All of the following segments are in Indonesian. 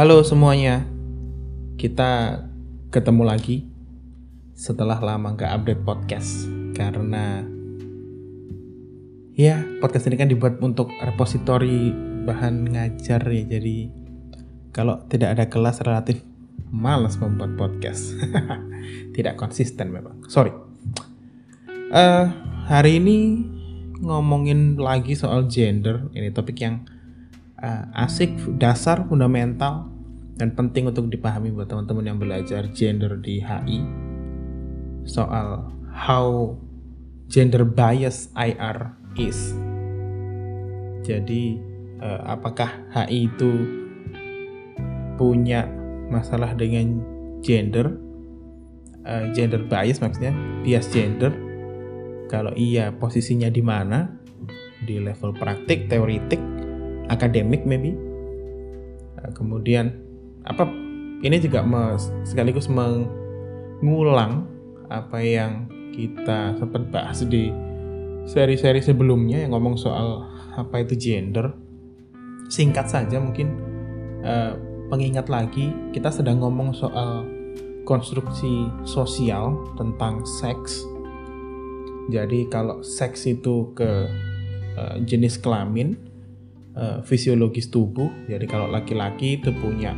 Halo semuanya, kita ketemu lagi setelah lama nggak update podcast. Karena ya podcast ini kan dibuat untuk repositori bahan ngajar ya. Jadi kalau tidak ada kelas relatif malas membuat podcast. Tidak konsisten memang. Sorry. Uh, hari ini ngomongin lagi soal gender. Ini topik yang uh, asik, dasar, fundamental, dan penting untuk dipahami buat teman-teman yang belajar gender di HI soal how gender bias IR is. Jadi uh, apakah HI itu punya masalah dengan gender, uh, gender bias maksudnya bias gender? Kalau iya posisinya di mana? Di level praktik, teoritik, akademik maybe. Uh, kemudian apa ini juga me, sekaligus mengulang apa yang kita sempat bahas di seri-seri sebelumnya yang ngomong soal apa itu gender. Singkat saja mungkin uh, pengingat lagi kita sedang ngomong soal konstruksi sosial tentang seks. Jadi kalau seks itu ke uh, jenis kelamin uh, fisiologis tubuh. Jadi kalau laki-laki itu punya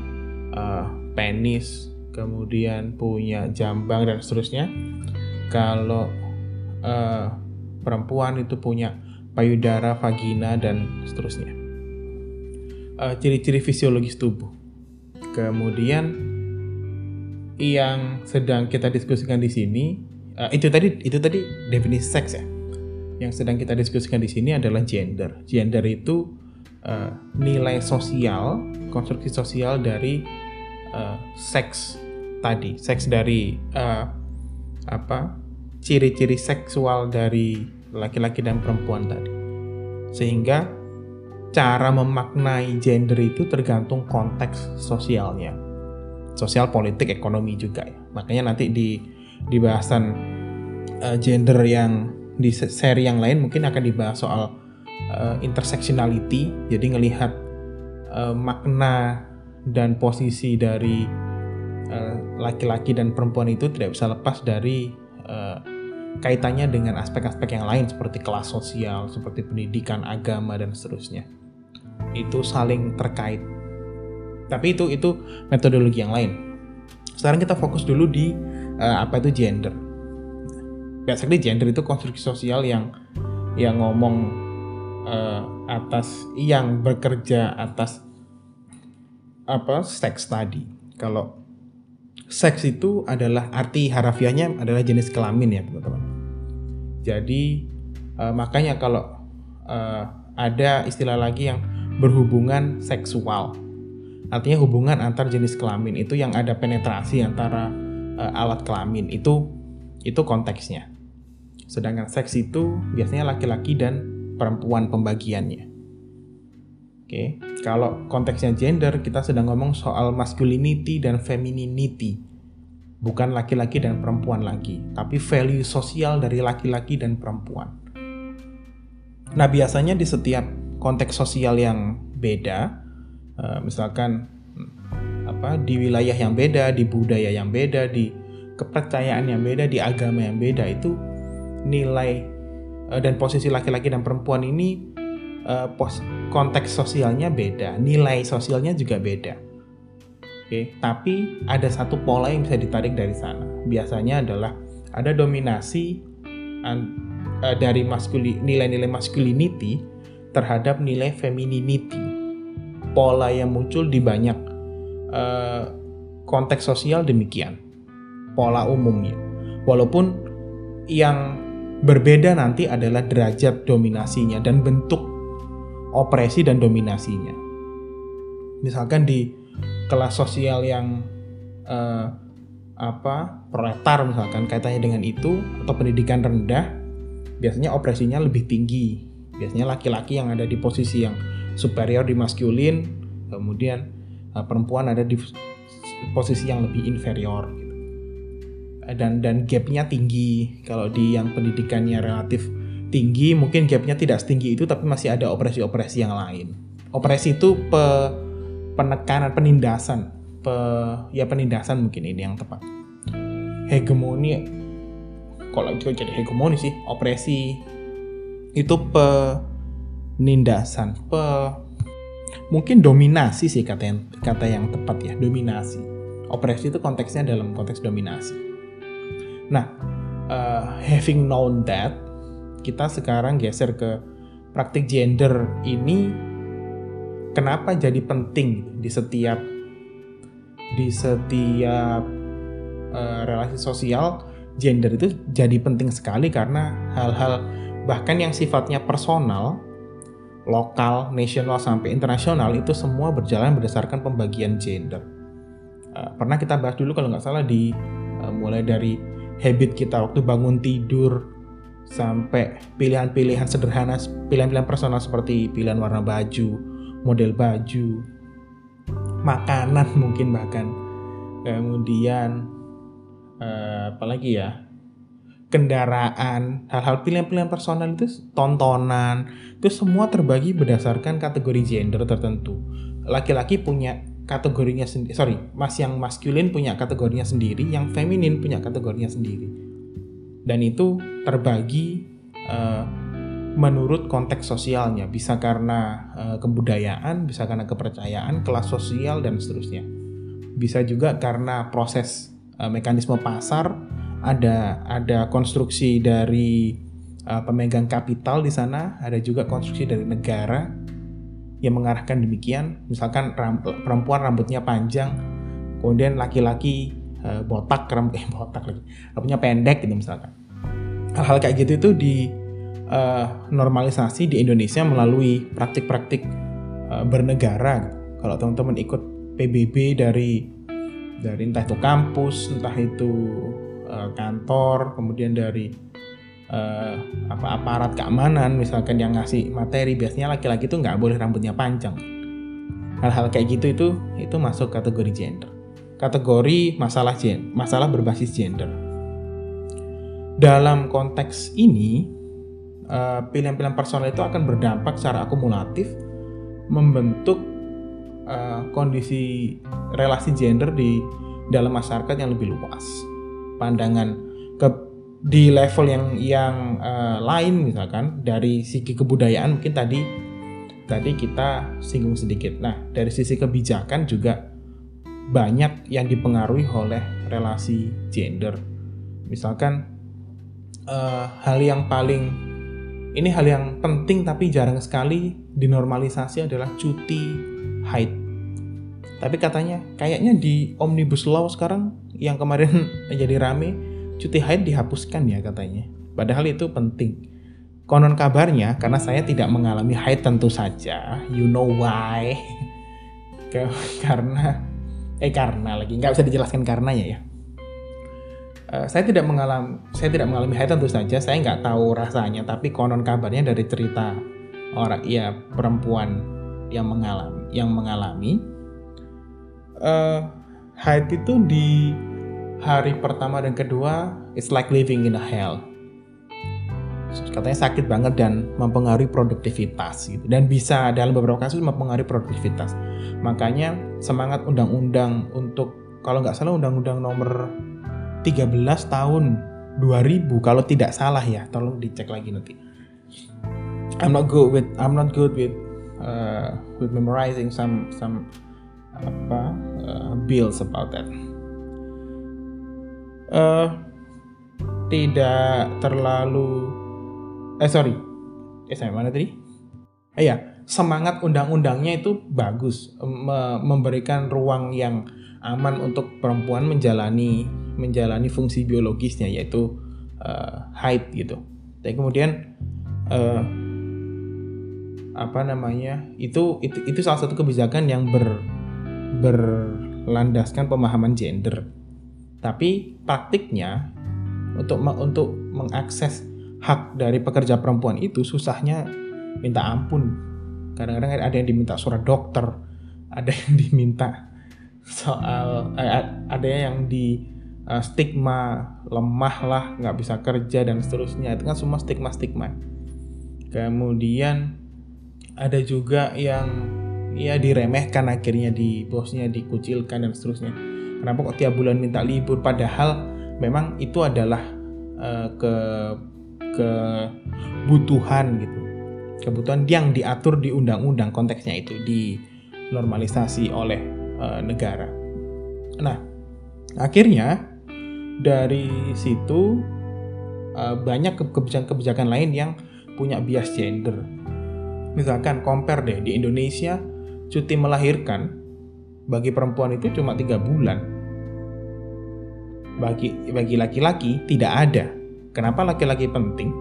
uh, penis, kemudian punya jambang dan seterusnya. Kalau uh, perempuan itu punya payudara, vagina dan seterusnya. Ciri-ciri fisiologis tubuh. Kemudian yang sedang kita diskusikan di sini uh, itu tadi itu tadi definisi seks ya. Yang sedang kita diskusikan di sini adalah gender. Gender itu uh, nilai sosial, konstruksi sosial dari uh, seks tadi, seks dari uh, apa ciri-ciri seksual dari laki-laki dan perempuan tadi, sehingga cara memaknai gender itu tergantung konteks sosialnya, sosial, politik, ekonomi juga ya. Makanya nanti di di bahasan uh, gender yang di seri yang lain mungkin akan dibahas soal uh, intersectionality, jadi ngelihat uh, makna dan posisi dari eh, laki-laki uh, dan perempuan itu tidak bisa lepas dari uh, kaitannya dengan aspek-aspek yang lain seperti kelas sosial, seperti pendidikan, agama dan seterusnya. Itu saling terkait. Tapi itu itu metodologi yang lain. Sekarang kita fokus dulu di uh, apa itu gender. Biasanya gender itu konstruksi sosial yang yang ngomong uh, atas yang bekerja atas apa seks tadi. Kalau seks itu adalah arti harafiahnya adalah jenis kelamin ya teman-teman. Jadi uh, makanya kalau uh, ada istilah lagi yang berhubungan seksual, artinya hubungan antar jenis kelamin itu yang ada penetrasi antara uh, alat kelamin itu itu konteksnya. Sedangkan seks itu biasanya laki-laki dan perempuan pembagiannya. Oke, kalau konteksnya gender kita sedang ngomong soal masculinity dan femininity. Bukan laki-laki dan perempuan lagi, tapi value sosial dari laki-laki dan perempuan. Nah, biasanya di setiap konteks sosial yang beda, eh, misalkan apa di wilayah yang beda, di budaya yang beda, di kepercayaan yang beda, di agama yang beda itu nilai Eh, dan posisi laki-laki dan perempuan ini uh, pos konteks sosialnya beda, nilai sosialnya juga beda. Oke, tapi ada satu pola yang bisa ditarik dari sana. Biasanya adalah ada dominasi uh, dari maskuli, nilai-nilai masculinity terhadap nilai femininity. Pola yang muncul di banyak uh, konteks sosial demikian. Pola umumnya. Walaupun yang Berbeda nanti adalah derajat dominasinya dan bentuk opresi dan dominasinya. Misalkan di kelas sosial yang uh, apa proletar misalkan kaitannya dengan itu atau pendidikan rendah biasanya opresinya lebih tinggi biasanya laki-laki yang ada di posisi yang superior di maskulin kemudian uh, perempuan ada di posisi yang lebih inferior dan dan gapnya tinggi. Kalau di yang pendidikannya relatif tinggi mungkin gapnya tidak setinggi itu tapi masih ada operasi-operasi yang lain. Operasi itu pe, penekanan penindasan. Pe, ya penindasan mungkin ini yang tepat. Hegemoni kalau itu jadi hegemoni sih opresi itu penindasan pe mungkin dominasi sih kata yang kata yang tepat ya dominasi. Opresi itu konteksnya dalam konteks dominasi nah uh, having known that kita sekarang geser ke praktik gender ini kenapa jadi penting di setiap di setiap uh, relasi sosial gender itu jadi penting sekali karena hal-hal bahkan yang sifatnya personal lokal, nasional sampai internasional itu semua berjalan berdasarkan pembagian gender. Uh, pernah kita bahas dulu kalau nggak salah di uh, mulai dari habit kita waktu bangun tidur sampai pilihan-pilihan sederhana, pilihan-pilihan personal seperti pilihan warna baju, model baju, makanan mungkin bahkan. Kemudian uh, apalagi ya? Kendaraan, hal-hal pilihan-pilihan personal itu tontonan, itu semua terbagi berdasarkan kategori gender tertentu. Laki-laki punya kategorinya sendiri, sorry, mas yang maskulin punya kategorinya sendiri, yang feminin punya kategorinya sendiri. Dan itu terbagi uh, menurut konteks sosialnya, bisa karena uh, kebudayaan, bisa karena kepercayaan, kelas sosial dan seterusnya. Bisa juga karena proses uh, mekanisme pasar, ada ada konstruksi dari uh, pemegang kapital di sana, ada juga konstruksi dari negara yang mengarahkan demikian. Misalkan ram, perempuan rambutnya panjang, kemudian laki-laki uh, botak rambut eh botak lagi, rambutnya pendek gitu misalkan. Hal-hal kayak gitu itu di uh, normalisasi di Indonesia melalui praktik-praktik uh, bernegara. Kalau teman-teman ikut PBB dari dari entah itu kampus, entah itu uh, kantor, kemudian dari uh, apa aparat keamanan misalkan yang ngasih materi biasanya laki-laki itu nggak boleh rambutnya panjang. Hal-hal kayak gitu itu itu masuk kategori gender. Kategori masalah gen, masalah berbasis gender. Dalam konteks ini, eh, pilihan-pilihan personal itu akan berdampak secara akumulatif membentuk uh, kondisi relasi gender di dalam masyarakat yang lebih luas pandangan ke di level yang yang uh, lain misalkan dari segi kebudayaan mungkin tadi tadi kita singgung sedikit. Nah, dari sisi kebijakan juga banyak yang dipengaruhi oleh relasi gender. Misalkan uh, hal yang paling ini hal yang penting tapi jarang sekali dinormalisasi adalah cuti haid. Tapi katanya kayaknya di Omnibus Law sekarang yang kemarin jadi rame cuti haid dihapuskan ya katanya. Padahal itu penting. Konon kabarnya karena saya tidak mengalami haid tentu saja. You know why? karena eh karena lagi nggak bisa dijelaskan karenanya ya. Uh, saya tidak mengalami saya tidak mengalami haid tentu saja. Saya nggak tahu rasanya. Tapi konon kabarnya dari cerita orang ya perempuan yang mengalami yang mengalami uh, haid itu di hari pertama dan kedua it's like living in a hell. Katanya sakit banget dan mempengaruhi produktivitas gitu. Dan bisa dalam beberapa kasus mempengaruhi produktivitas. Makanya semangat undang-undang untuk kalau nggak salah undang-undang nomor 13 tahun 2000 kalau tidak salah ya tolong dicek lagi nanti. I'm not good with I'm not good with uh, with memorizing some some apa uh, bills about that. Uh, tidak terlalu eh sorry eh saya mana tadi? Eh ya semangat undang-undangnya itu bagus me memberikan ruang yang aman untuk perempuan menjalani menjalani fungsi biologisnya yaitu uh, haid gitu. Dan kemudian uh, apa namanya itu itu itu salah satu kebijakan yang ber berlandaskan pemahaman gender. Tapi praktiknya untuk untuk mengakses hak dari pekerja perempuan itu susahnya minta ampun. Kadang-kadang ada yang diminta surat dokter, ada yang diminta soal eh, ada yang di uh, stigma lemah lah, nggak bisa kerja dan seterusnya. Itu kan semua stigma-stigma. Kemudian ada juga yang ya diremehkan akhirnya di bosnya dikucilkan dan seterusnya kenapa kok tiap bulan minta libur? Padahal memang itu adalah uh, ke kebutuhan gitu. Kebutuhan yang diatur di undang-undang konteksnya itu di normalisasi oleh uh, negara. Nah akhirnya dari situ uh, banyak kebijakan-kebijakan lain yang punya bias gender. Misalkan compare deh di Indonesia cuti melahirkan bagi perempuan itu cuma tiga bulan bagi bagi laki-laki tidak ada. Kenapa laki-laki penting?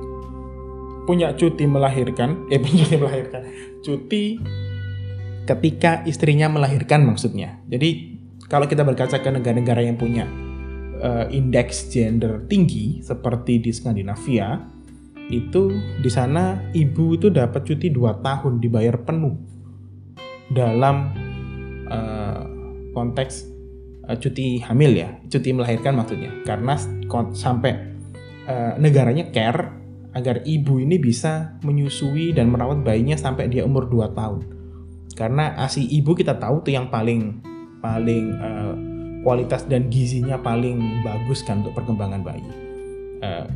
Punya cuti melahirkan eh cuti melahirkan. Cuti ketika istrinya melahirkan maksudnya. Jadi kalau kita berkaca ke negara-negara yang punya uh, indeks gender tinggi seperti di Skandinavia itu di sana ibu itu dapat cuti 2 tahun dibayar penuh dalam uh, konteks uh, cuti hamil ya, cuti melahirkan maksudnya. Karena sampai uh, negaranya care agar ibu ini bisa menyusui dan merawat bayinya sampai dia umur 2 tahun. Karena ASI ibu kita tahu tuh yang paling paling uh, kualitas dan gizinya paling bagus kan untuk perkembangan bayi.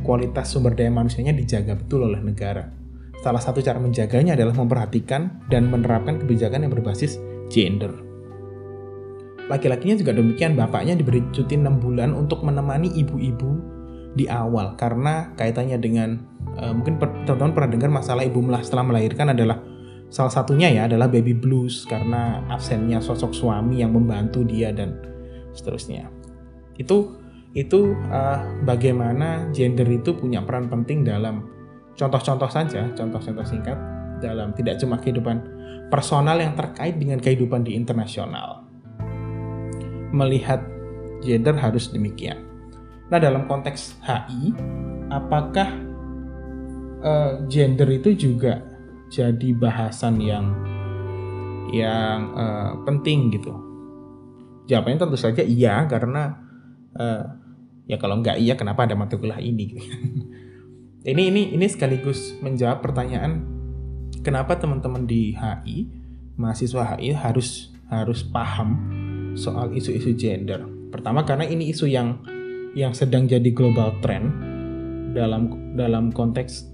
Kualitas sumber daya manusianya dijaga betul oleh negara. Salah satu cara menjaganya adalah memperhatikan dan menerapkan kebijakan yang berbasis gender. Laki-lakinya juga demikian, bapaknya diberi cuti 6 bulan untuk menemani ibu-ibu di awal karena kaitannya dengan uh, mungkin teman-teman pernah dengar masalah ibu melah setelah melahirkan adalah salah satunya ya adalah baby blues karena absennya sosok suami yang membantu dia dan seterusnya. Itu itu uh, bagaimana gender itu punya peran penting dalam contoh-contoh saja, contoh-contoh singkat dalam tidak cuma kehidupan personal yang terkait dengan kehidupan di internasional. Melihat gender harus demikian. Nah, dalam konteks HI, apakah uh, gender itu juga jadi bahasan yang yang uh, penting gitu? Jawabannya tentu saja iya karena uh, ya kalau nggak iya kenapa ada mata kuliah ini? Ini ini ini sekaligus menjawab pertanyaan kenapa teman-teman di HI mahasiswa HI harus harus paham soal isu-isu gender. Pertama karena ini isu yang yang sedang jadi global trend dalam dalam konteks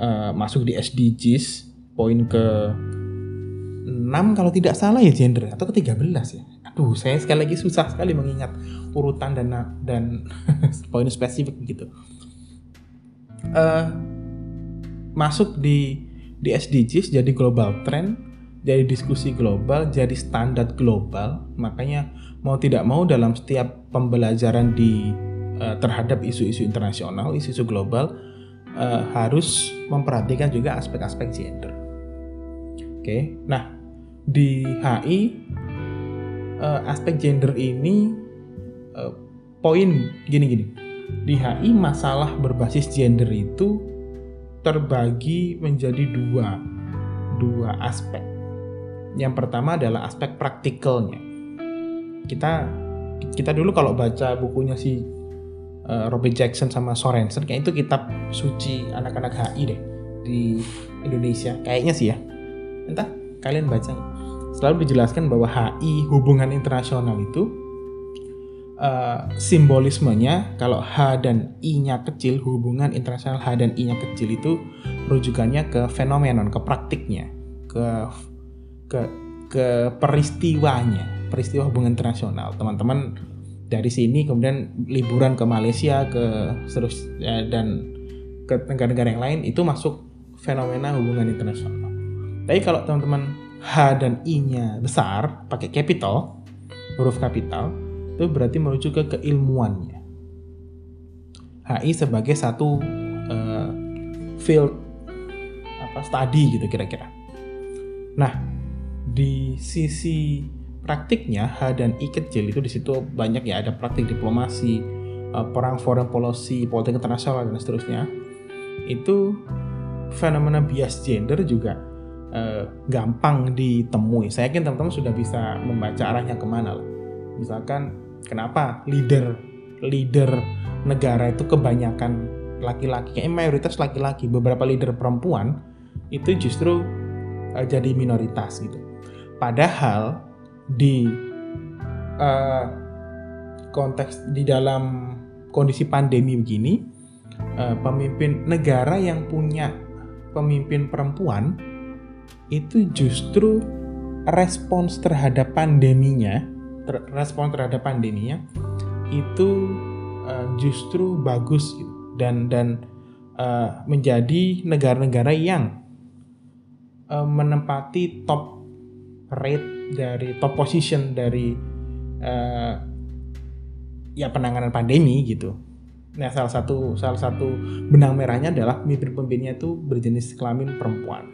uh, masuk di SDGs poin ke 6 kalau tidak salah ya gender atau ke 13 ya. Aduh, saya sekali lagi susah sekali mengingat urutan dan dan poin spesifik begitu uh, masuk di di SDGs jadi global trend, jadi diskusi global, jadi standar global. Makanya mau tidak mau dalam setiap pembelajaran di uh, terhadap isu-isu internasional, isu-isu global uh, harus memperhatikan juga aspek-aspek gender. Oke, okay. nah di HI uh, aspek gender ini uh, poin gini-gini di HI masalah berbasis gender itu terbagi menjadi dua dua aspek. Yang pertama adalah aspek praktikalnya. Kita kita dulu kalau baca bukunya si uh, Robert Jackson sama Sorensen kayak itu kitab suci anak-anak HI deh di Indonesia kayaknya sih ya. Entah kalian baca. Selalu dijelaskan bahwa HI hubungan internasional itu uh, simbolismenya kalau H dan I-nya kecil hubungan internasional H dan I-nya kecil itu rujukannya ke fenomenon ke praktiknya ke ke ke peristiwanya peristiwa hubungan internasional teman-teman dari sini kemudian liburan ke Malaysia ke terus ya, dan ke negara-negara yang lain itu masuk fenomena hubungan internasional tapi kalau teman-teman H dan I-nya besar pakai capital huruf kapital itu berarti merujuk ke keilmuannya. HI sebagai satu uh, field apa study gitu kira-kira. Nah, di sisi praktiknya H dan I kecil itu di situ banyak ya ada praktik diplomasi, uh, perang foreign policy, politik internasional dan seterusnya. Itu fenomena bias gender juga uh, gampang ditemui. Saya yakin teman-teman sudah bisa membaca arahnya ke mana lah. Misalkan Kenapa leader leader negara itu kebanyakan laki-laki, kayaknya mayoritas laki-laki. Beberapa leader perempuan itu justru uh, jadi minoritas gitu. Padahal di uh, konteks di dalam kondisi pandemi begini, uh, pemimpin negara yang punya pemimpin perempuan itu justru respons terhadap pandeminya, ter respons terhadap pandeminya itu uh, justru bagus dan dan uh, menjadi negara-negara yang uh, menempati top rate dari top position dari uh, ya penanganan pandemi gitu. Nah, salah satu salah satu benang merahnya adalah pemimpin-pemimpinnya itu berjenis kelamin perempuan.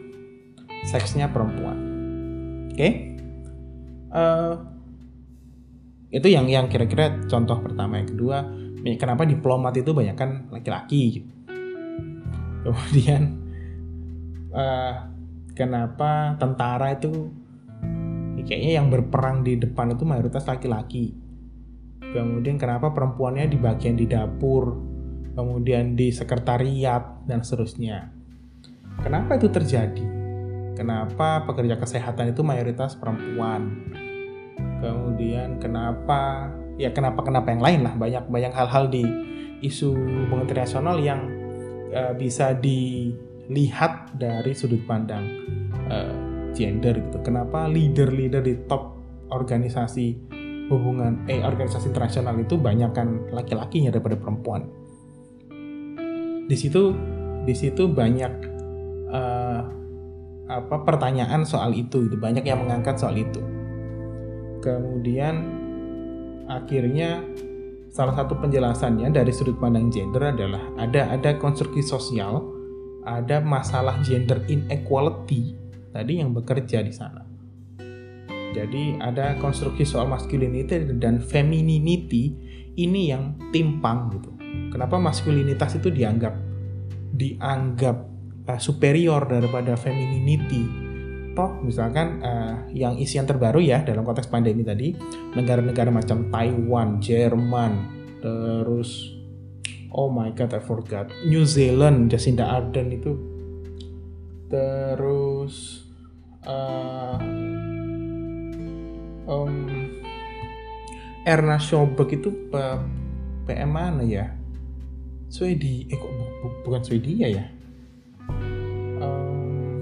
Seksnya perempuan. Oke? Okay? Uh, itu yang yang kira-kira contoh pertama. Yang kedua, kenapa diplomat itu banyak kan laki-laki gitu. Kemudian uh, kenapa tentara itu kayaknya yang berperang di depan itu mayoritas laki-laki. Kemudian kenapa perempuannya di bagian di dapur kemudian di sekretariat dan seterusnya. Kenapa itu terjadi? Kenapa pekerja kesehatan itu mayoritas perempuan? Kemudian kenapa ya kenapa kenapa yang lain lah banyak banyak hal-hal di isu hubungan internasional yang uh, bisa dilihat dari sudut pandang uh, gender gitu kenapa leader-leader di top organisasi hubungan eh organisasi internasional itu banyak kan laki-lakinya daripada perempuan. Di situ di situ banyak uh, apa pertanyaan soal itu itu banyak yang mengangkat soal itu. Kemudian akhirnya salah satu penjelasannya dari sudut pandang gender adalah ada ada konstruksi sosial, ada masalah gender inequality tadi yang bekerja di sana jadi ada konstruksi soal masculinity dan femininity ini yang timpang gitu. Kenapa maskulinitas itu dianggap dianggap uh, superior daripada femininity? Toh misalkan uh, yang isian terbaru ya dalam konteks pandemi tadi negara-negara macam Taiwan, Jerman, terus oh my god I forgot New Zealand, Jacinda Ardern itu terus uh, um, Erna itu PM mana ya? Swedia, eh kok bu, bu, bukan Swedia ya? Um,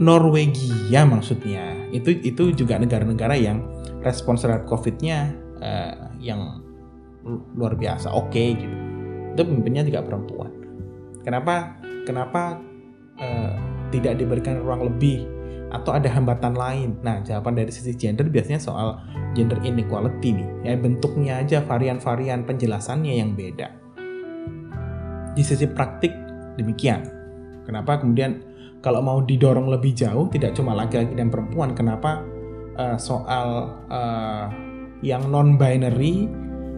Norwegia maksudnya. Itu itu juga negara-negara yang respons terhadap COVID-nya uh, yang luar biasa, oke okay, gitu. Itu pemimpinnya juga perempuan. Kenapa? Kenapa uh, tidak diberikan ruang lebih atau ada hambatan lain? Nah, jawaban dari sisi gender biasanya soal gender inequality nih. Ya bentuknya aja varian-varian penjelasannya yang beda. Di sisi praktik demikian. Kenapa kemudian kalau mau didorong lebih jauh tidak cuma laki-laki dan perempuan, kenapa uh, soal uh, yang non binary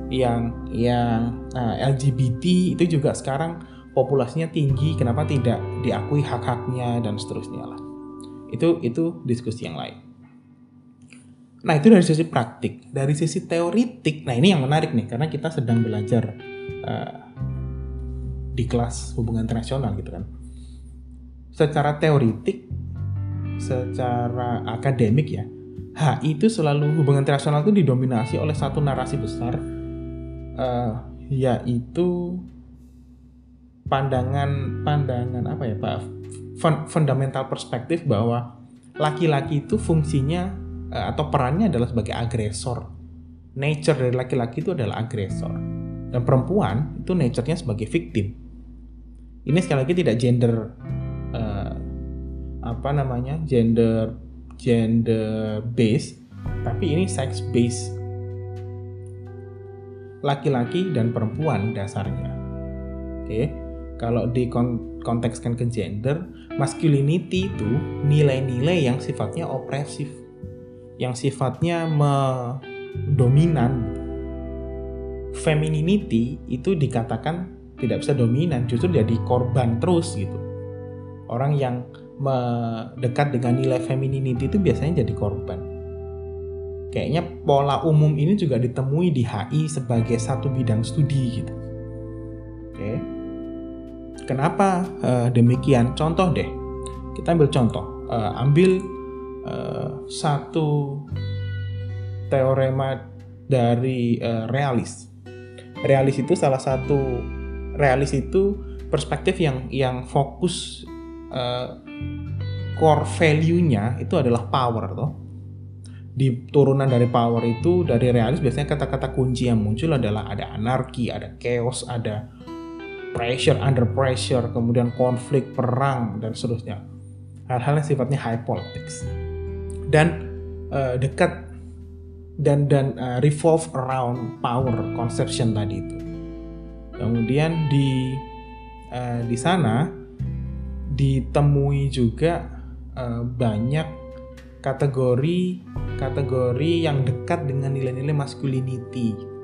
yang yang uh, eh, LGBT itu juga sekarang populasinya tinggi, kenapa tidak diakui hak-haknya dan seterusnya lah itu itu diskusi yang lain. Nah itu dari sisi praktik, dari sisi teoritik. Nah ini yang menarik nih karena kita sedang belajar uh, di kelas hubungan internasional gitu kan. Secara teoritik, secara akademik ya, HI itu selalu hubungan internasional itu didominasi oleh satu narasi besar, uh, yaitu pandangan pandangan apa ya Pak fundamental perspektif bahwa laki-laki itu fungsinya eh, atau perannya adalah sebagai agresor. Nature dari laki-laki itu adalah agresor. Dan perempuan itu nature-nya sebagai victim. Ini sekali lagi tidak gender uh, apa namanya? gender gender base, tapi ini sex base. Laki-laki dan perempuan dasarnya. Oke. Okay? Kalau dikontekskan ke gender, masculinity itu nilai-nilai yang sifatnya opresif, yang sifatnya dominan. Femininity itu dikatakan tidak bisa dominan, justru jadi korban terus gitu. Orang yang mendekat dengan nilai femininity itu biasanya jadi korban. Kayaknya pola umum ini juga ditemui di HI sebagai satu bidang studi gitu. Oke. Okay Kenapa uh, demikian? Contoh deh, kita ambil contoh, uh, ambil uh, satu teorema dari uh, realis. Realis itu salah satu realis itu perspektif yang yang fokus uh, core value-nya itu adalah power toh. Di turunan dari power itu dari realis biasanya kata-kata kunci yang muncul adalah ada anarki, ada chaos, ada pressure, under pressure, kemudian konflik, perang dan seterusnya. Hal-hal yang sifatnya high politics. Dan uh, dekat dan dan uh, revolve around power conception tadi itu. Kemudian di uh, di sana ditemui juga uh, banyak kategori kategori yang dekat dengan nilai-nilai masculinity.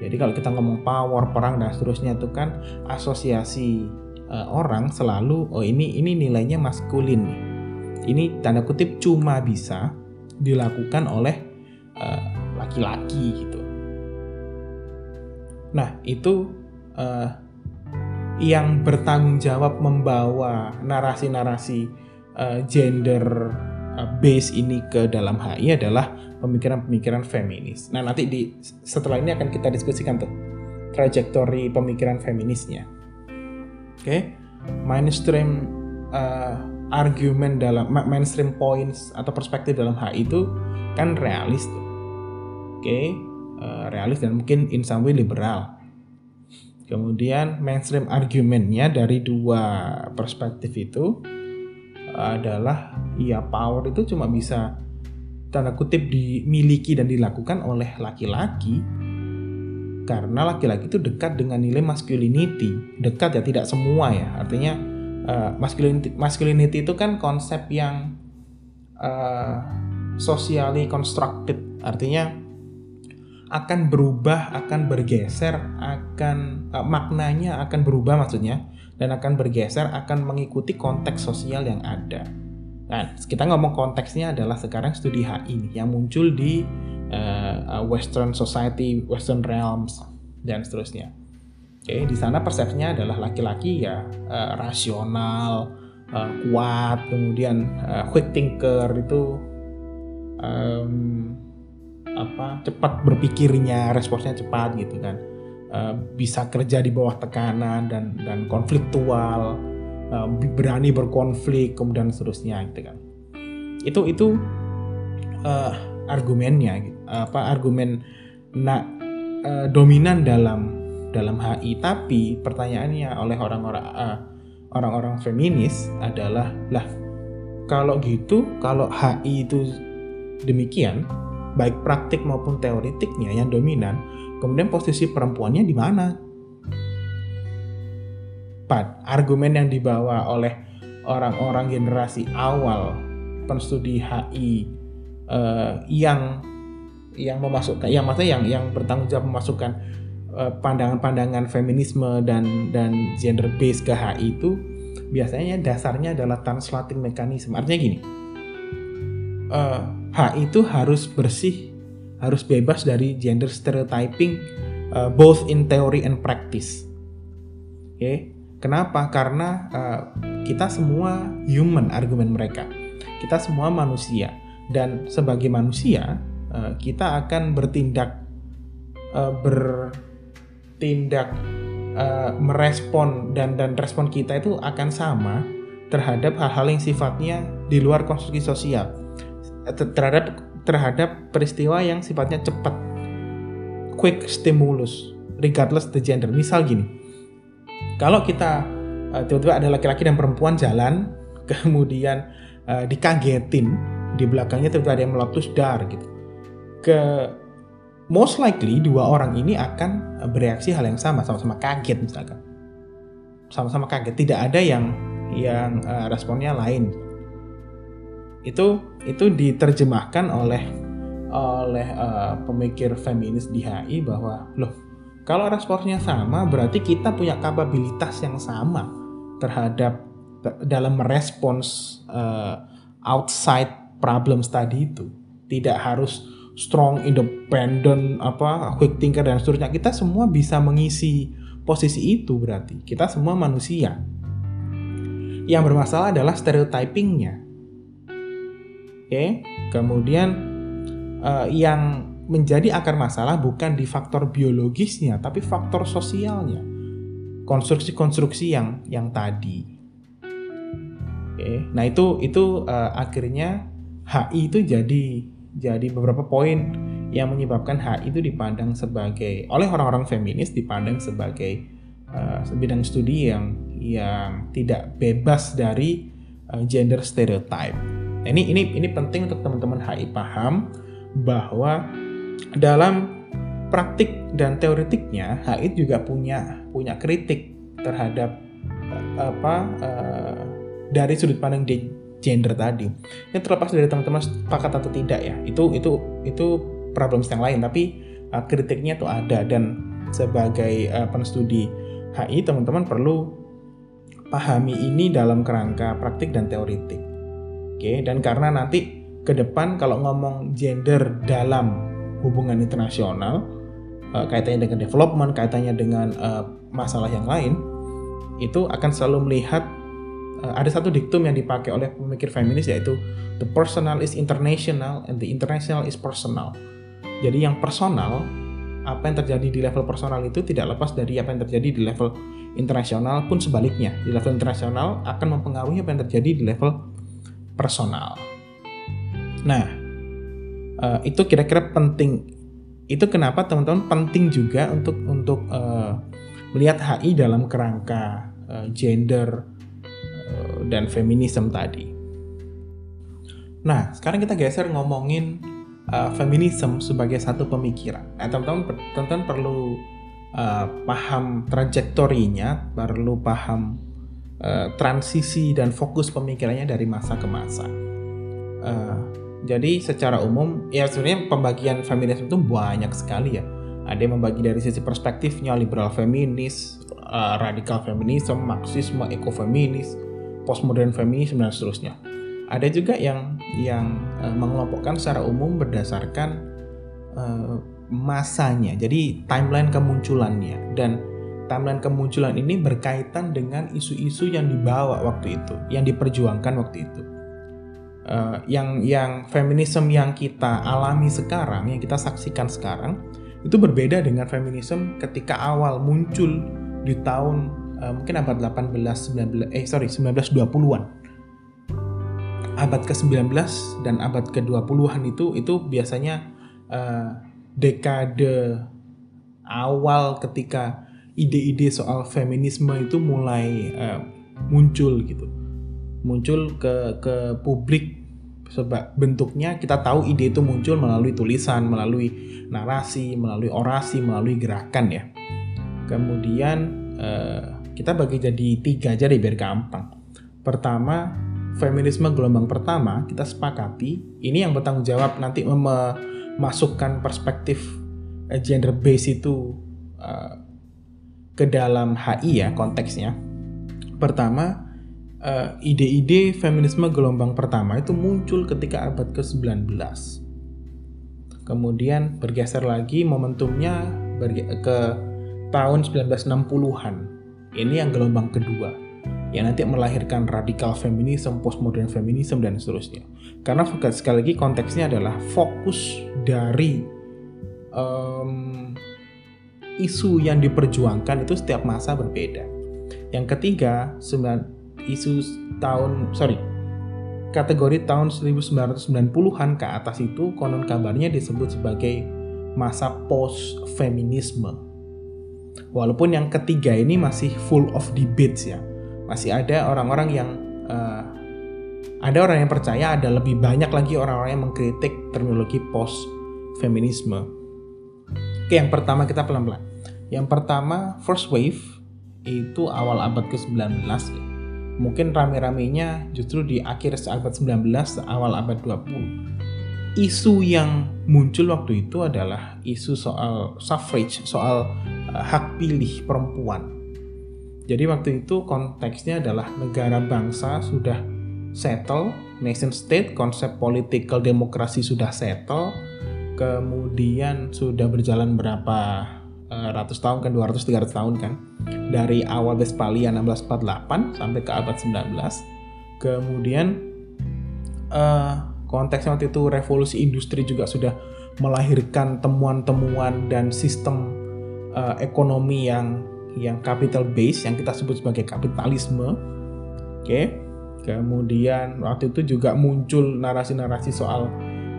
Jadi kalau kita ngomong power, perang dan seterusnya itu kan asosiasi uh, orang selalu oh ini ini nilainya maskulin. Ini tanda kutip cuma bisa dilakukan oleh laki-laki uh, gitu. Nah, itu uh, yang bertanggung jawab membawa narasi-narasi uh, gender uh, base ini ke dalam HI adalah pemikiran-pemikiran feminis. Nah, nanti di setelah ini akan kita diskusikan tuh trajektori pemikiran feminisnya. Oke. Okay? Mainstream uh, argumen dalam mainstream points atau perspektif dalam HI itu kan realis tuh. Oke, okay? uh, realis dan mungkin in some way liberal. Kemudian mainstream argumennya dari dua perspektif itu adalah ya power itu cuma bisa tanda kutip dimiliki dan dilakukan oleh laki-laki karena laki-laki itu dekat dengan nilai masculinity. Dekat ya tidak semua ya. Artinya uh, masculinity masculinity itu kan konsep yang uh, socially constructed. Artinya akan berubah, akan bergeser, akan uh, maknanya akan berubah maksudnya dan akan bergeser, akan mengikuti konteks sosial yang ada. Nah, kita ngomong konteksnya adalah sekarang studi HI ini yang muncul di uh, Western Society, Western Realms dan seterusnya. Oke, di sana persepsinya adalah laki-laki ya uh, rasional, uh, kuat, kemudian uh, quick thinker itu um, apa cepat berpikirnya responsnya cepat gitu kan uh, bisa kerja di bawah tekanan dan dan konfliktual uh, berani berkonflik kemudian seterusnya gitu kan itu itu uh, argumennya gitu. apa argumen nak uh, dominan dalam dalam HI tapi pertanyaannya oleh orang-orang uh, orang-orang feminis adalah lah kalau gitu kalau HI itu demikian baik praktik maupun teoritiknya yang dominan, kemudian posisi perempuannya di mana? Pat, argumen yang dibawa oleh orang-orang generasi awal penstudi HI uh, eh, yang yang memasukkan, yang maksudnya yang yang bertanggung jawab memasukkan uh, pandangan-pandangan feminisme dan dan gender base ke HI itu biasanya dasarnya adalah translating mechanism. Artinya gini, uh, hak itu harus bersih, harus bebas dari gender stereotyping uh, both in theory and practice. Oke, okay? Kenapa? Karena uh, kita semua human argumen mereka. Kita semua manusia dan sebagai manusia uh, kita akan bertindak uh, bertindak uh, merespon dan dan respon kita itu akan sama terhadap hal-hal yang sifatnya di luar konstruksi sosial terhadap terhadap peristiwa yang sifatnya cepat quick stimulus regardless the gender misal gini kalau kita uh, tiba-tiba ada laki-laki dan perempuan jalan kemudian uh, dikagetin di belakangnya tiba-tiba ada yang meletus dar gitu. Ke most likely dua orang ini akan bereaksi hal yang sama sama-sama kaget misalkan. Sama-sama kaget. Tidak ada yang yang uh, responnya lain. Itu itu diterjemahkan oleh oleh uh, pemikir feminis di HI bahwa loh kalau responsnya sama berarti kita punya kapabilitas yang sama terhadap dalam merespons uh, outside problems tadi itu. Tidak harus strong independent apa quick thinker dan seterusnya. Kita semua bisa mengisi posisi itu berarti. Kita semua manusia. Yang bermasalah adalah stereotypingnya. Oke, kemudian uh, yang menjadi akar masalah bukan di faktor biologisnya, tapi faktor sosialnya, konstruksi-konstruksi yang yang tadi. Oke, nah itu itu uh, akhirnya HI itu jadi jadi beberapa poin yang menyebabkan HI itu dipandang sebagai oleh orang-orang feminis dipandang sebagai uh, bidang studi yang yang tidak bebas dari uh, gender stereotype. Nah, ini ini ini penting untuk teman-teman HI paham bahwa dalam praktik dan teoretiknya HI juga punya punya kritik terhadap uh, apa uh, dari sudut pandang gender tadi. Ini terlepas dari teman-teman sepakat atau tidak ya. Itu itu itu problem yang lain tapi uh, kritiknya tuh ada dan sebagai uh, penstudi HI teman-teman perlu pahami ini dalam kerangka praktik dan teoritik. Oke, dan karena nanti ke depan kalau ngomong gender dalam hubungan internasional uh, kaitannya dengan development, kaitannya dengan uh, masalah yang lain, itu akan selalu melihat uh, ada satu diktum yang dipakai oleh pemikir feminis yaitu the personal is international and the international is personal. Jadi yang personal, apa yang terjadi di level personal itu tidak lepas dari apa yang terjadi di level internasional pun sebaliknya. Di level internasional akan mempengaruhi apa yang terjadi di level personal. Nah, uh, itu kira-kira penting. Itu kenapa teman-teman penting juga untuk untuk uh, melihat HI dalam kerangka uh, gender uh, dan feminisme tadi. Nah, sekarang kita geser ngomongin uh, feminisme sebagai satu pemikiran. Nah, teman-teman teman-teman perlu uh, paham trajektorinya, perlu paham uh, transisi dan fokus pemikirannya dari masa ke masa. Uh, jadi secara umum ya sebenarnya pembagian feminisme itu banyak sekali ya. Ada yang membagi dari sisi perspektifnya liberal feminis, uh, radikal feminisme, marxisme, ekofeminis, postmodern feminisme dan seterusnya ada juga yang yang uh, mengelompokkan secara umum berdasarkan uh, masanya. Jadi timeline kemunculannya dan timeline kemunculan ini berkaitan dengan isu-isu yang dibawa waktu itu, yang diperjuangkan waktu itu. Uh, yang yang feminisme yang kita alami sekarang, yang kita saksikan sekarang, itu berbeda dengan feminisme ketika awal muncul di tahun uh, mungkin abad 18 19 eh sorry 1920-an abad ke-19 dan abad ke-20-an itu itu biasanya uh, dekade awal ketika ide-ide soal feminisme itu mulai uh, muncul gitu. Muncul ke ke publik sebab bentuknya kita tahu ide itu muncul melalui tulisan, melalui narasi, melalui orasi, melalui gerakan ya. Kemudian uh, kita bagi jadi tiga aja deh biar gampang. Pertama feminisme gelombang pertama kita sepakati ini yang bertanggung jawab nanti memasukkan perspektif eh, gender base itu uh, ke dalam HI ya konteksnya. Pertama, uh, ide-ide feminisme gelombang pertama itu muncul ketika abad ke-19. Kemudian bergeser lagi momentumnya ke tahun 1960-an. Ini yang gelombang kedua yang nanti melahirkan radikal feminisme, postmodern feminisme dan seterusnya. Karena sekali lagi konteksnya adalah fokus dari um, isu yang diperjuangkan itu setiap masa berbeda. Yang ketiga, isu tahun sorry kategori tahun 1990-an ke atas itu konon kabarnya disebut sebagai masa post feminisme. Walaupun yang ketiga ini masih full of debates ya masih ada orang-orang yang uh, ada orang yang percaya ada lebih banyak lagi orang-orang yang mengkritik terminologi post feminisme. Oke, yang pertama kita pelan-pelan. Yang pertama, first wave itu awal abad ke-19 ya. Mungkin rame-ramenya justru di akhir abad 19, awal abad 20. Isu yang muncul waktu itu adalah isu soal suffrage, soal uh, hak pilih perempuan jadi waktu itu konteksnya adalah negara bangsa sudah settle, nation state, konsep political demokrasi sudah settle, kemudian sudah berjalan berapa uh, ratus tahun kan 200 300 tahun kan dari awal Westphalia 1648 sampai ke abad 19 kemudian uh, konteksnya waktu itu revolusi industri juga sudah melahirkan temuan-temuan dan sistem uh, ekonomi yang yang capital base yang kita sebut sebagai kapitalisme. Oke. Okay? Kemudian waktu itu juga muncul narasi-narasi soal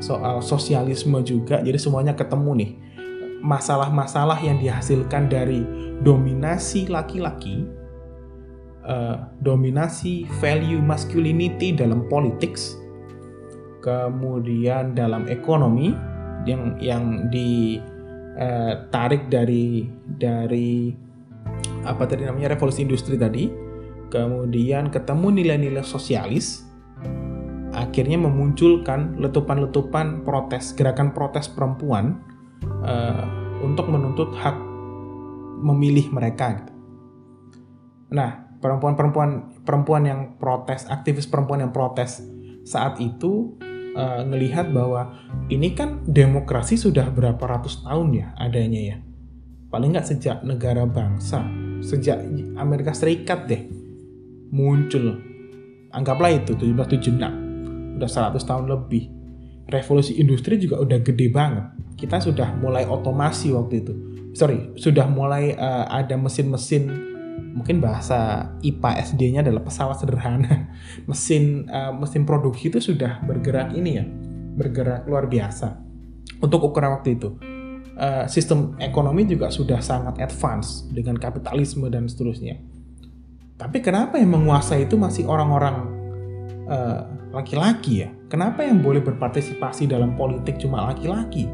soal sosialisme juga. Jadi semuanya ketemu nih. Masalah-masalah yang dihasilkan dari dominasi laki-laki, uh, dominasi value masculinity dalam politics, kemudian dalam ekonomi yang yang ditarik eh, dari dari apa tadi namanya revolusi industri tadi, kemudian ketemu nilai-nilai sosialis, akhirnya memunculkan letupan-letupan protes, gerakan protes perempuan uh, untuk menuntut hak memilih mereka. Gitu. Nah, perempuan-perempuan perempuan yang protes, aktivis perempuan yang protes saat itu uh, ngelihat bahwa ini kan demokrasi sudah berapa ratus tahun ya adanya ya. Paling nggak sejak negara bangsa sejak Amerika Serikat deh muncul anggaplah itu 1776 udah 100 tahun lebih revolusi industri juga udah gede banget. Kita sudah mulai otomasi waktu itu. Sorry sudah mulai uh, ada mesin-mesin mungkin bahasa IPA SD-nya adalah pesawat sederhana. Mesin uh, mesin produksi itu sudah bergerak ini ya bergerak luar biasa. Untuk ukuran waktu itu. Uh, sistem ekonomi juga sudah sangat advance dengan kapitalisme dan seterusnya. Tapi kenapa yang menguasai itu masih orang-orang uh, laki-laki ya? Kenapa yang boleh berpartisipasi dalam politik cuma laki-laki?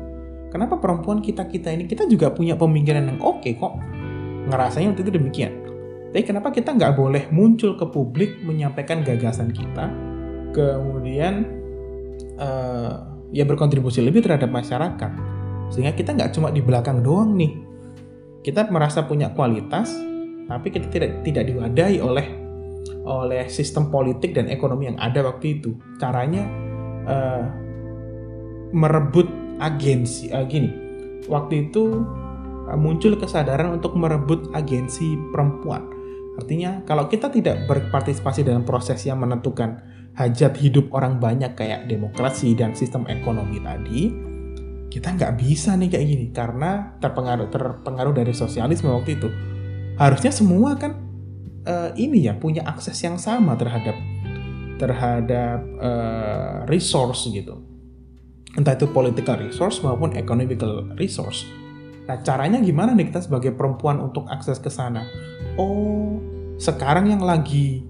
Kenapa perempuan kita-kita ini kita juga punya pemikiran yang oke okay kok? Ngerasanya waktu itu demikian. Tapi kenapa kita nggak boleh muncul ke publik menyampaikan gagasan kita, kemudian uh, ya berkontribusi lebih terhadap masyarakat? Sehingga kita nggak cuma di belakang doang nih. Kita merasa punya kualitas, tapi kita tidak tidak diwadahi oleh oleh sistem politik dan ekonomi yang ada waktu itu. Caranya uh, merebut agensi uh, gini. Waktu itu uh, muncul kesadaran untuk merebut agensi perempuan. Artinya kalau kita tidak berpartisipasi dalam proses yang menentukan hajat hidup orang banyak kayak demokrasi dan sistem ekonomi tadi, kita nggak bisa nih kayak gini karena terpengaruh terpengaruh dari sosialisme waktu itu harusnya semua kan uh, ini ya punya akses yang sama terhadap terhadap uh, resource gitu entah itu political resource maupun economical resource nah caranya gimana nih kita sebagai perempuan untuk akses ke sana oh sekarang yang lagi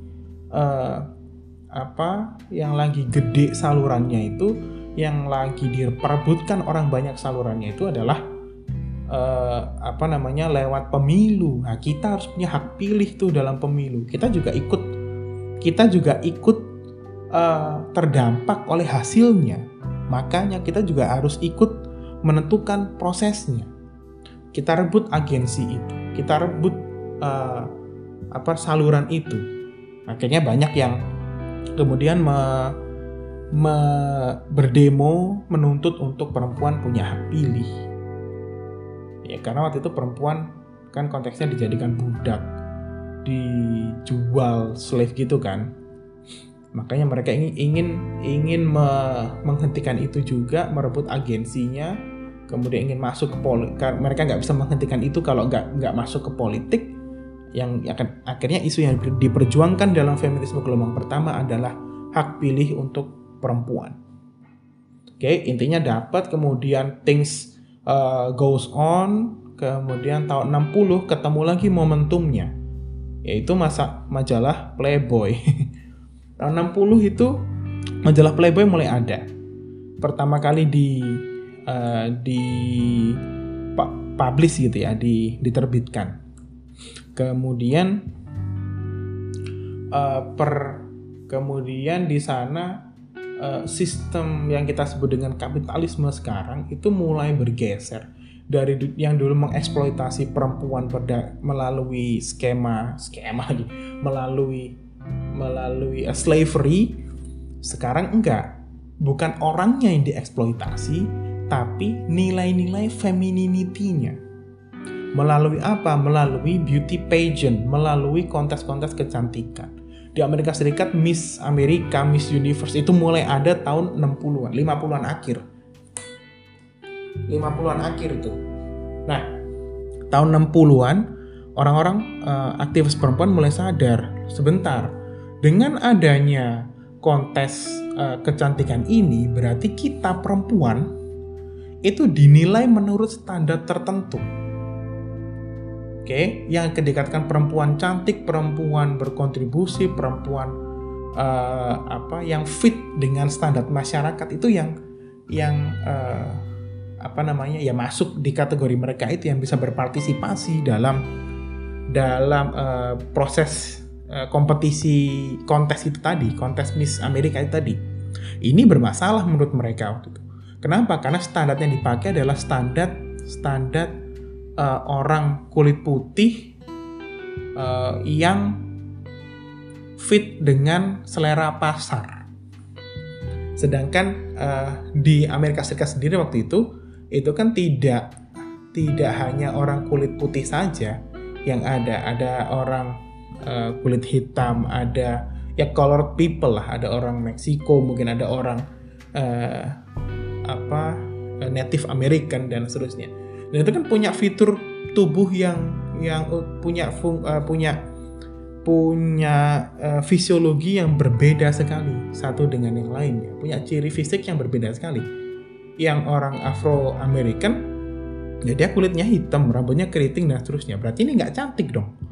uh, apa yang lagi gede salurannya itu yang lagi diperebutkan orang banyak salurannya itu adalah uh, apa namanya lewat pemilu. Nah, kita harus punya hak pilih tuh dalam pemilu. Kita juga ikut kita juga ikut uh, terdampak oleh hasilnya. Makanya kita juga harus ikut menentukan prosesnya. Kita rebut agensi itu. Kita rebut uh, apa saluran itu. Akhirnya banyak yang kemudian me, me berdemo menuntut untuk perempuan punya hak pilih. Ya karena waktu itu perempuan kan konteksnya dijadikan budak, dijual slave gitu kan. Makanya mereka ingin ingin ingin me, menghentikan itu juga, merebut agensinya, kemudian ingin masuk ke politik. Mereka nggak bisa menghentikan itu kalau nggak nggak masuk ke politik. Yang akan akhirnya isu yang diperjuangkan dalam feminisme gelombang pertama adalah hak pilih untuk perempuan. Oke, okay, intinya dapat kemudian things uh, goes on, kemudian tahun 60 ketemu lagi momentumnya. Yaitu masa majalah Playboy. tahun 60 itu majalah Playboy mulai ada. Pertama kali di uh, di publish gitu ya, di, diterbitkan. Kemudian uh, per kemudian di sana uh, sistem yang kita sebut dengan kapitalisme sekarang itu mulai bergeser dari yang dulu mengeksploitasi perempuan pada melalui skema skema lagi melalui melalui uh, slavery sekarang enggak bukan orangnya yang dieksploitasi tapi nilai-nilai femininity-nya melalui apa melalui beauty pageant melalui kontes-kontes kecantikan di Amerika Serikat Miss Amerika, Miss Universe itu mulai ada tahun 60-an, 50-an akhir. 50-an akhir itu. Nah, tahun 60-an orang-orang uh, aktivis perempuan mulai sadar sebentar dengan adanya kontes uh, kecantikan ini berarti kita perempuan itu dinilai menurut standar tertentu. Oke, okay? yang kedekatkan perempuan cantik, perempuan berkontribusi, perempuan uh, apa yang fit dengan standar masyarakat itu yang yang uh, apa namanya ya masuk di kategori mereka itu yang bisa berpartisipasi dalam dalam uh, proses uh, kompetisi kontes itu tadi, kontes Miss Amerika itu tadi. Ini bermasalah menurut mereka waktu itu. Kenapa? Karena standar yang dipakai adalah standar standar uh, orang kulit putih uh, yang fit dengan selera pasar. Sedangkan uh, di Amerika Serikat sendiri waktu itu itu kan tidak tidak hanya orang kulit putih saja yang ada, ada orang uh, kulit hitam, ada ya colored people lah, ada orang Meksiko, mungkin ada orang uh, apa Native American dan seterusnya. Dan itu kan punya fitur tubuh yang yang punya fung, uh, punya punya uh, fisiologi yang berbeda sekali satu dengan yang lainnya. Punya ciri fisik yang berbeda sekali. Yang orang Afro American ya dia kulitnya hitam rambutnya keriting dan seterusnya. Berarti ini nggak cantik dong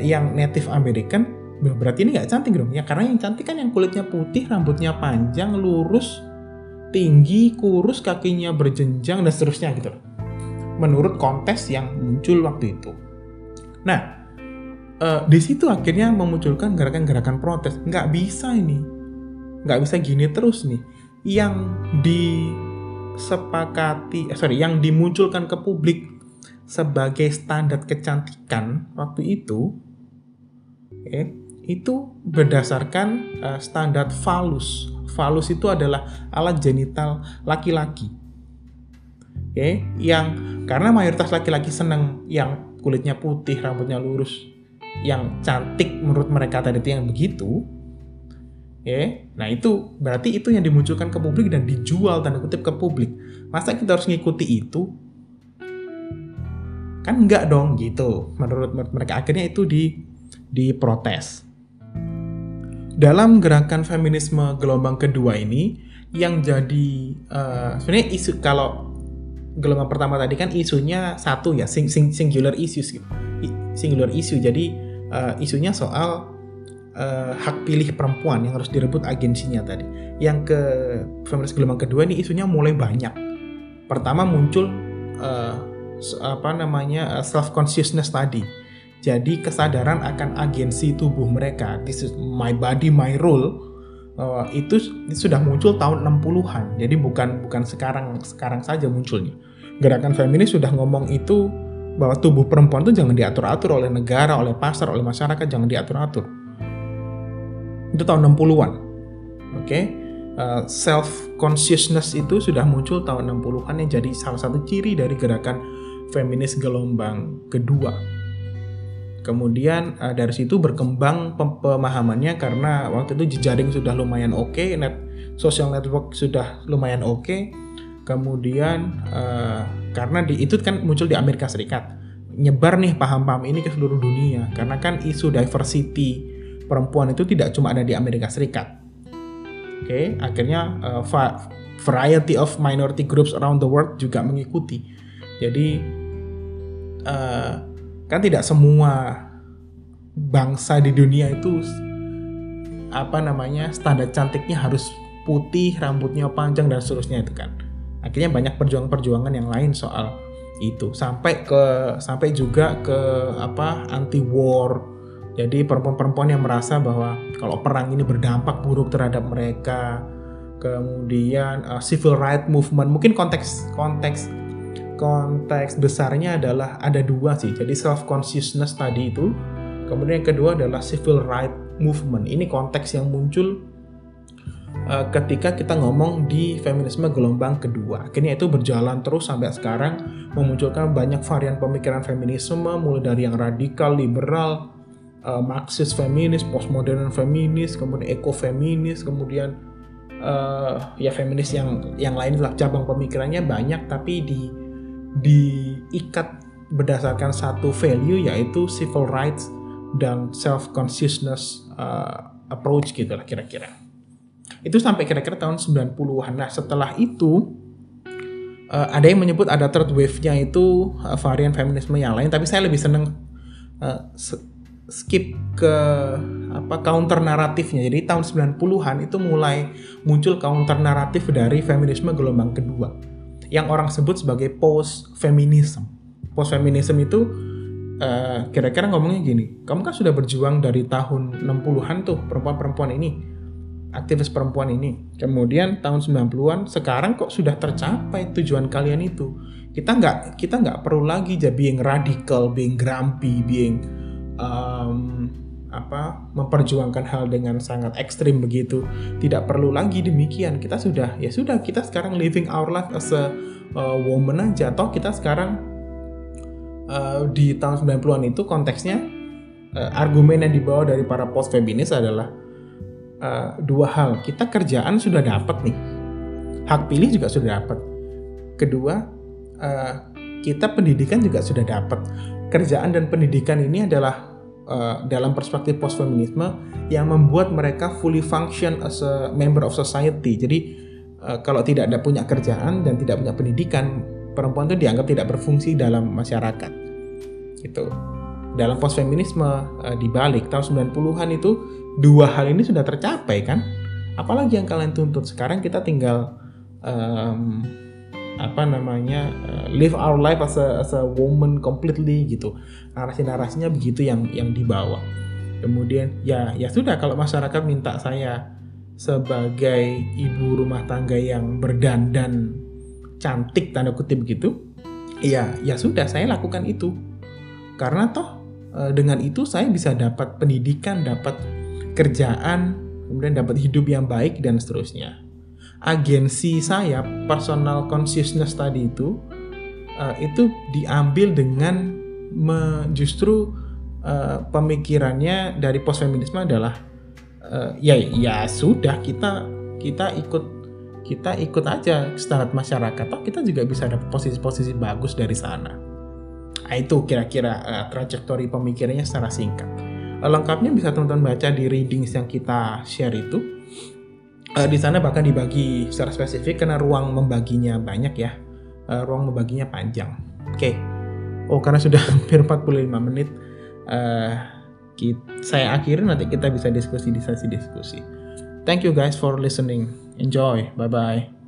yang Native American berarti ini nggak cantik dong ya karena yang cantik kan yang kulitnya putih rambutnya panjang lurus tinggi kurus kakinya berjenjang dan seterusnya gitu loh menurut kontes yang muncul waktu itu. Nah, uh, di situ akhirnya memunculkan gerakan-gerakan protes. Nggak bisa ini, nggak bisa gini terus nih. Yang disepakati, eh, sorry, yang dimunculkan ke publik sebagai standar kecantikan waktu itu, okay, itu berdasarkan uh, standar falus. Falus itu adalah alat genital laki-laki oke okay? yang karena mayoritas laki-laki senang yang kulitnya putih rambutnya lurus yang cantik menurut mereka tadi itu yang begitu oke okay? nah itu berarti itu yang dimunculkan ke publik dan dijual tanda kutip ke publik masa kita harus ngikuti itu kan enggak dong gitu. Menurut, mereka. Akhirnya itu di diprotes. Dalam gerakan feminisme gelombang kedua ini yang jadi uh, sebenarnya isu kalau gelombang pertama tadi kan isunya satu ya sing, sing, singular issues gitu. singular issue. Jadi uh, isunya soal uh, hak pilih perempuan yang harus direbut agensinya tadi. Yang ke feminis gelombang kedua ini isunya mulai banyak. Pertama muncul uh, apa namanya uh, self consciousness tadi jadi kesadaran akan agensi tubuh mereka this is my body my role uh, itu, itu sudah muncul tahun 60-an. Jadi bukan bukan sekarang sekarang saja munculnya. Gerakan feminis sudah ngomong itu bahwa tubuh perempuan itu jangan diatur-atur oleh negara, oleh pasar, oleh masyarakat, jangan diatur-atur. Itu tahun 60-an. Oke. Okay? Uh, self consciousness itu sudah muncul tahun 60-an yang jadi salah satu ciri dari gerakan feminis gelombang kedua Kemudian uh, dari situ berkembang pemahamannya karena waktu itu jejaring sudah lumayan oke, okay, net social network sudah lumayan oke. Okay. Kemudian uh, karena di itu kan muncul di Amerika Serikat, nyebar nih paham-paham ini ke seluruh dunia karena kan isu diversity perempuan itu tidak cuma ada di Amerika Serikat. Oke, okay, akhirnya uh, variety of minority groups around the world juga mengikuti. Jadi uh, kan tidak semua bangsa di dunia itu apa namanya standar cantiknya harus putih rambutnya panjang dan seterusnya itu kan. Akhirnya banyak perjuangan-perjuangan yang lain soal itu. Sampai ke sampai juga ke apa anti war jadi perempuan-perempuan yang merasa bahwa kalau perang ini berdampak buruk terhadap mereka kemudian uh, civil right movement mungkin konteks konteks konteks besarnya adalah ada dua sih. Jadi self consciousness tadi itu, kemudian yang kedua adalah civil right movement. Ini konteks yang muncul uh, ketika kita ngomong di feminisme gelombang kedua. Akhirnya itu berjalan terus sampai sekarang memunculkan banyak varian pemikiran feminisme mulai dari yang radikal, liberal, uh, Marxist feminis, postmodern feminis, kemudian ekofeminis, kemudian uh, ya feminis yang yang lain lah cabang pemikirannya banyak tapi di diikat berdasarkan satu value yaitu civil rights dan self consciousness uh, approach gitu lah kira-kira. Itu sampai kira-kira tahun 90-an. Nah, setelah itu uh, ada yang menyebut ada third wave-nya itu uh, varian feminisme yang lain, tapi saya lebih seneng uh, skip ke apa counter naratifnya. Jadi tahun 90-an itu mulai muncul counter naratif dari feminisme gelombang kedua yang orang sebut sebagai post feminism. Post feminism itu uh, kira-kira ngomongnya gini, kamu kan sudah berjuang dari tahun 60-an tuh perempuan-perempuan ini, aktivis perempuan ini. Kemudian tahun 90-an sekarang kok sudah tercapai tujuan kalian itu. Kita nggak kita nggak perlu lagi jadi being radical, being grumpy, being um, apa memperjuangkan hal dengan sangat ekstrim begitu. Tidak perlu lagi demikian. Kita sudah ya sudah kita sekarang living our life as a uh, woman aja. Atau kita sekarang uh, di tahun 90-an itu konteksnya uh, argumen yang dibawa dari para post feminis adalah uh, dua hal. Kita kerjaan sudah dapat nih. Hak pilih juga sudah dapat. Kedua uh, kita pendidikan juga sudah dapat. Kerjaan dan pendidikan ini adalah uh, dalam perspektif post feminisme yang membuat mereka fully function as a member of society. Jadi uh, kalau tidak ada punya kerjaan dan tidak punya pendidikan, perempuan itu dianggap tidak berfungsi dalam masyarakat. Gitu. Dalam post feminisme uh, di balik tahun 90-an itu dua hal ini sudah tercapai kan? Apalagi yang kalian tuntut sekarang kita tinggal um, apa namanya uh, live our life as a as a woman completely gitu. Narasi narasinya begitu yang yang dibawa. Kemudian ya ya sudah kalau masyarakat minta saya sebagai ibu rumah tangga yang berdandan cantik tanda kutip gitu ya ya sudah saya lakukan itu. Karena toh uh, dengan itu saya bisa dapat pendidikan dapat kerjaan kemudian dapat hidup yang baik dan seterusnya agensi saya personal consciousness tadi itu uh, itu diambil dengan me, justru uh, pemikirannya dari post feminisme adalah uh, ya ya sudah kita kita ikut kita ikut aja standar masyarakat. Toh kita juga bisa dapat posisi-posisi bagus dari sana. Nah, itu kira-kira uh, trajektori pemikirannya secara singkat. Lengkapnya bisa teman-teman baca di readings yang kita share itu uh, di sana bahkan dibagi secara spesifik karena ruang membaginya banyak ya. Uh, ruang membaginya panjang. Oke. Okay. oh karena sudah hampir 45 menit uh, kita, saya akhiri nanti kita bisa diskusi di sesi diskusi thank you guys for listening. Enjoy. Bye bye